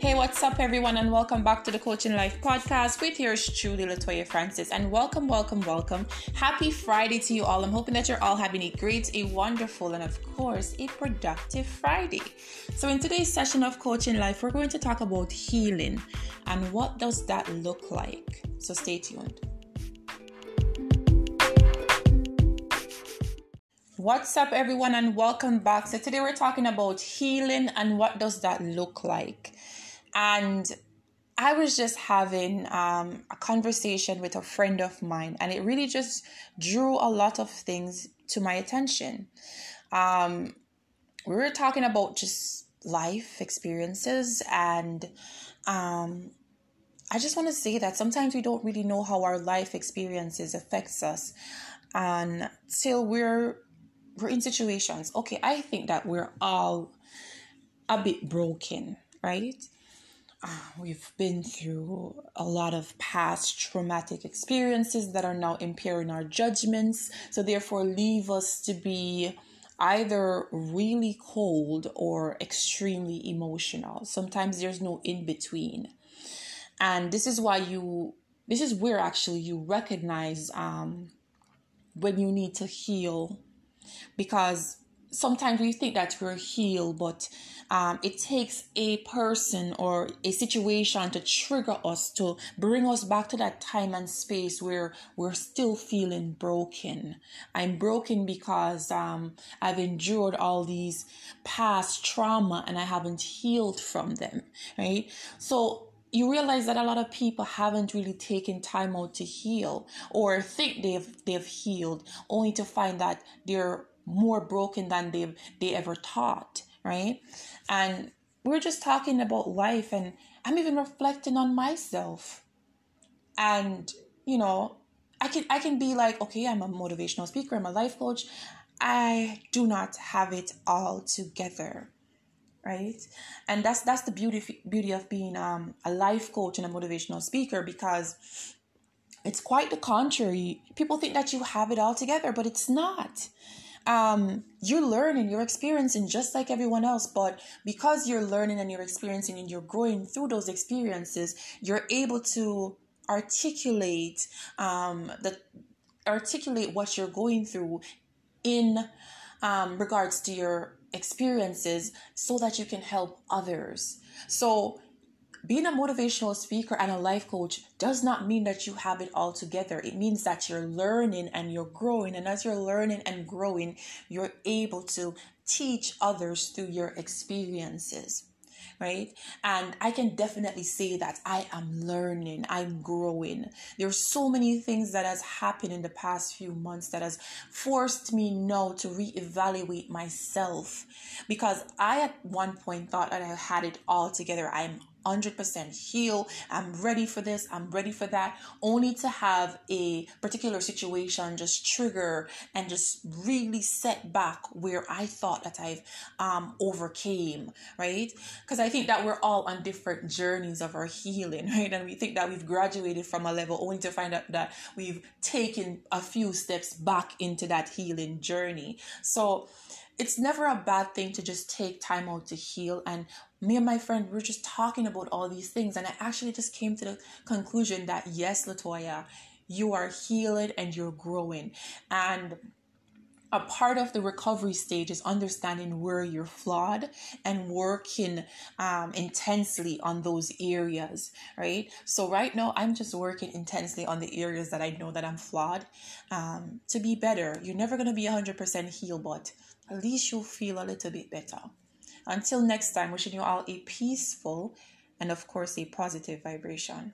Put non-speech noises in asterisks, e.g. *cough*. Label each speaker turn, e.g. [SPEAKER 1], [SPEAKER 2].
[SPEAKER 1] Hey, what's up, everyone, and welcome back to the Coaching Life podcast with yours truly, Latoya Francis. And welcome, welcome, welcome. Happy Friday to you all. I'm hoping that you're all having a great, a wonderful, and of course, a productive Friday. So, in today's session of Coaching Life, we're going to talk about healing and what does that look like. So, stay tuned. What's up, everyone, and welcome back. So, today we're talking about healing and what does that look like. And I was just having um, a conversation with a friend of mine, and it really just drew a lot of things to my attention. Um, we were talking about just life experiences, and um, I just want to say that sometimes we don't really know how our life experiences affects us until we're we're in situations. Okay, I think that we're all a bit broken, right? *sighs* we've been through a lot of past traumatic experiences that are now impairing our judgments, so therefore leave us to be either really cold or extremely emotional. Sometimes there's no in between. And this is why you, this is where actually you recognize um, when you need to heal because sometimes we think that we're healed, but um, it takes a person or a situation to trigger us to bring us back to that time and space where we're still feeling broken. I'm broken because um, I've endured all these past trauma and I haven't healed from them, right? So you realize that a lot of people haven't really taken time out to heal or think they've they've healed only to find that they're more broken than they've they ever thought right? And we're just talking about life and i'm even reflecting on myself. And you know i can i can be like okay i'm a motivational speaker i'm a life coach. I do not have it all together right? And that's that's the beauty beauty of being um, a life coach and a motivational speaker because it's quite the contrary. People think that you have it all together but it's not um, you're learning, you're experiencing just like everyone else, but because you're learning and you're experiencing and you're growing through those experiences, you're able to articulate um, the articulate what you're going through in um, regards to your experiences so that you can help others. So being a motivational speaker and a life coach does not mean that you have it all together. It means that you're learning and you're growing. And as you're learning and growing, you're able to teach others through your experiences right? And I can definitely say that I am learning, I'm growing. There's so many things that has happened in the past few months that has forced me now to reevaluate myself because I at one point thought that I had it all together. I'm 100% heal. I'm ready for this. I'm ready for that. Only to have a particular situation just trigger and just really set back where I thought that I've um, overcame, right? Because I think that we're all on different journeys of our healing, *laughs* right? And we think that we've graduated from a level only to find out that we've taken a few steps back into that healing journey. So, it's never a bad thing to just take time out to heal and me and my friend we were just talking about all these things and i actually just came to the conclusion that yes latoya you are healed and you're growing. And a part of the recovery stage is understanding where you're flawed and working um, intensely on those areas right? So right now i'm just working intensely on the areas that i know that i'm flawed um, to be better. You're never going to be 100% healed but at least you'll feel a little bit better until next time, wishing you all a peaceful and, of course, a positive vibration.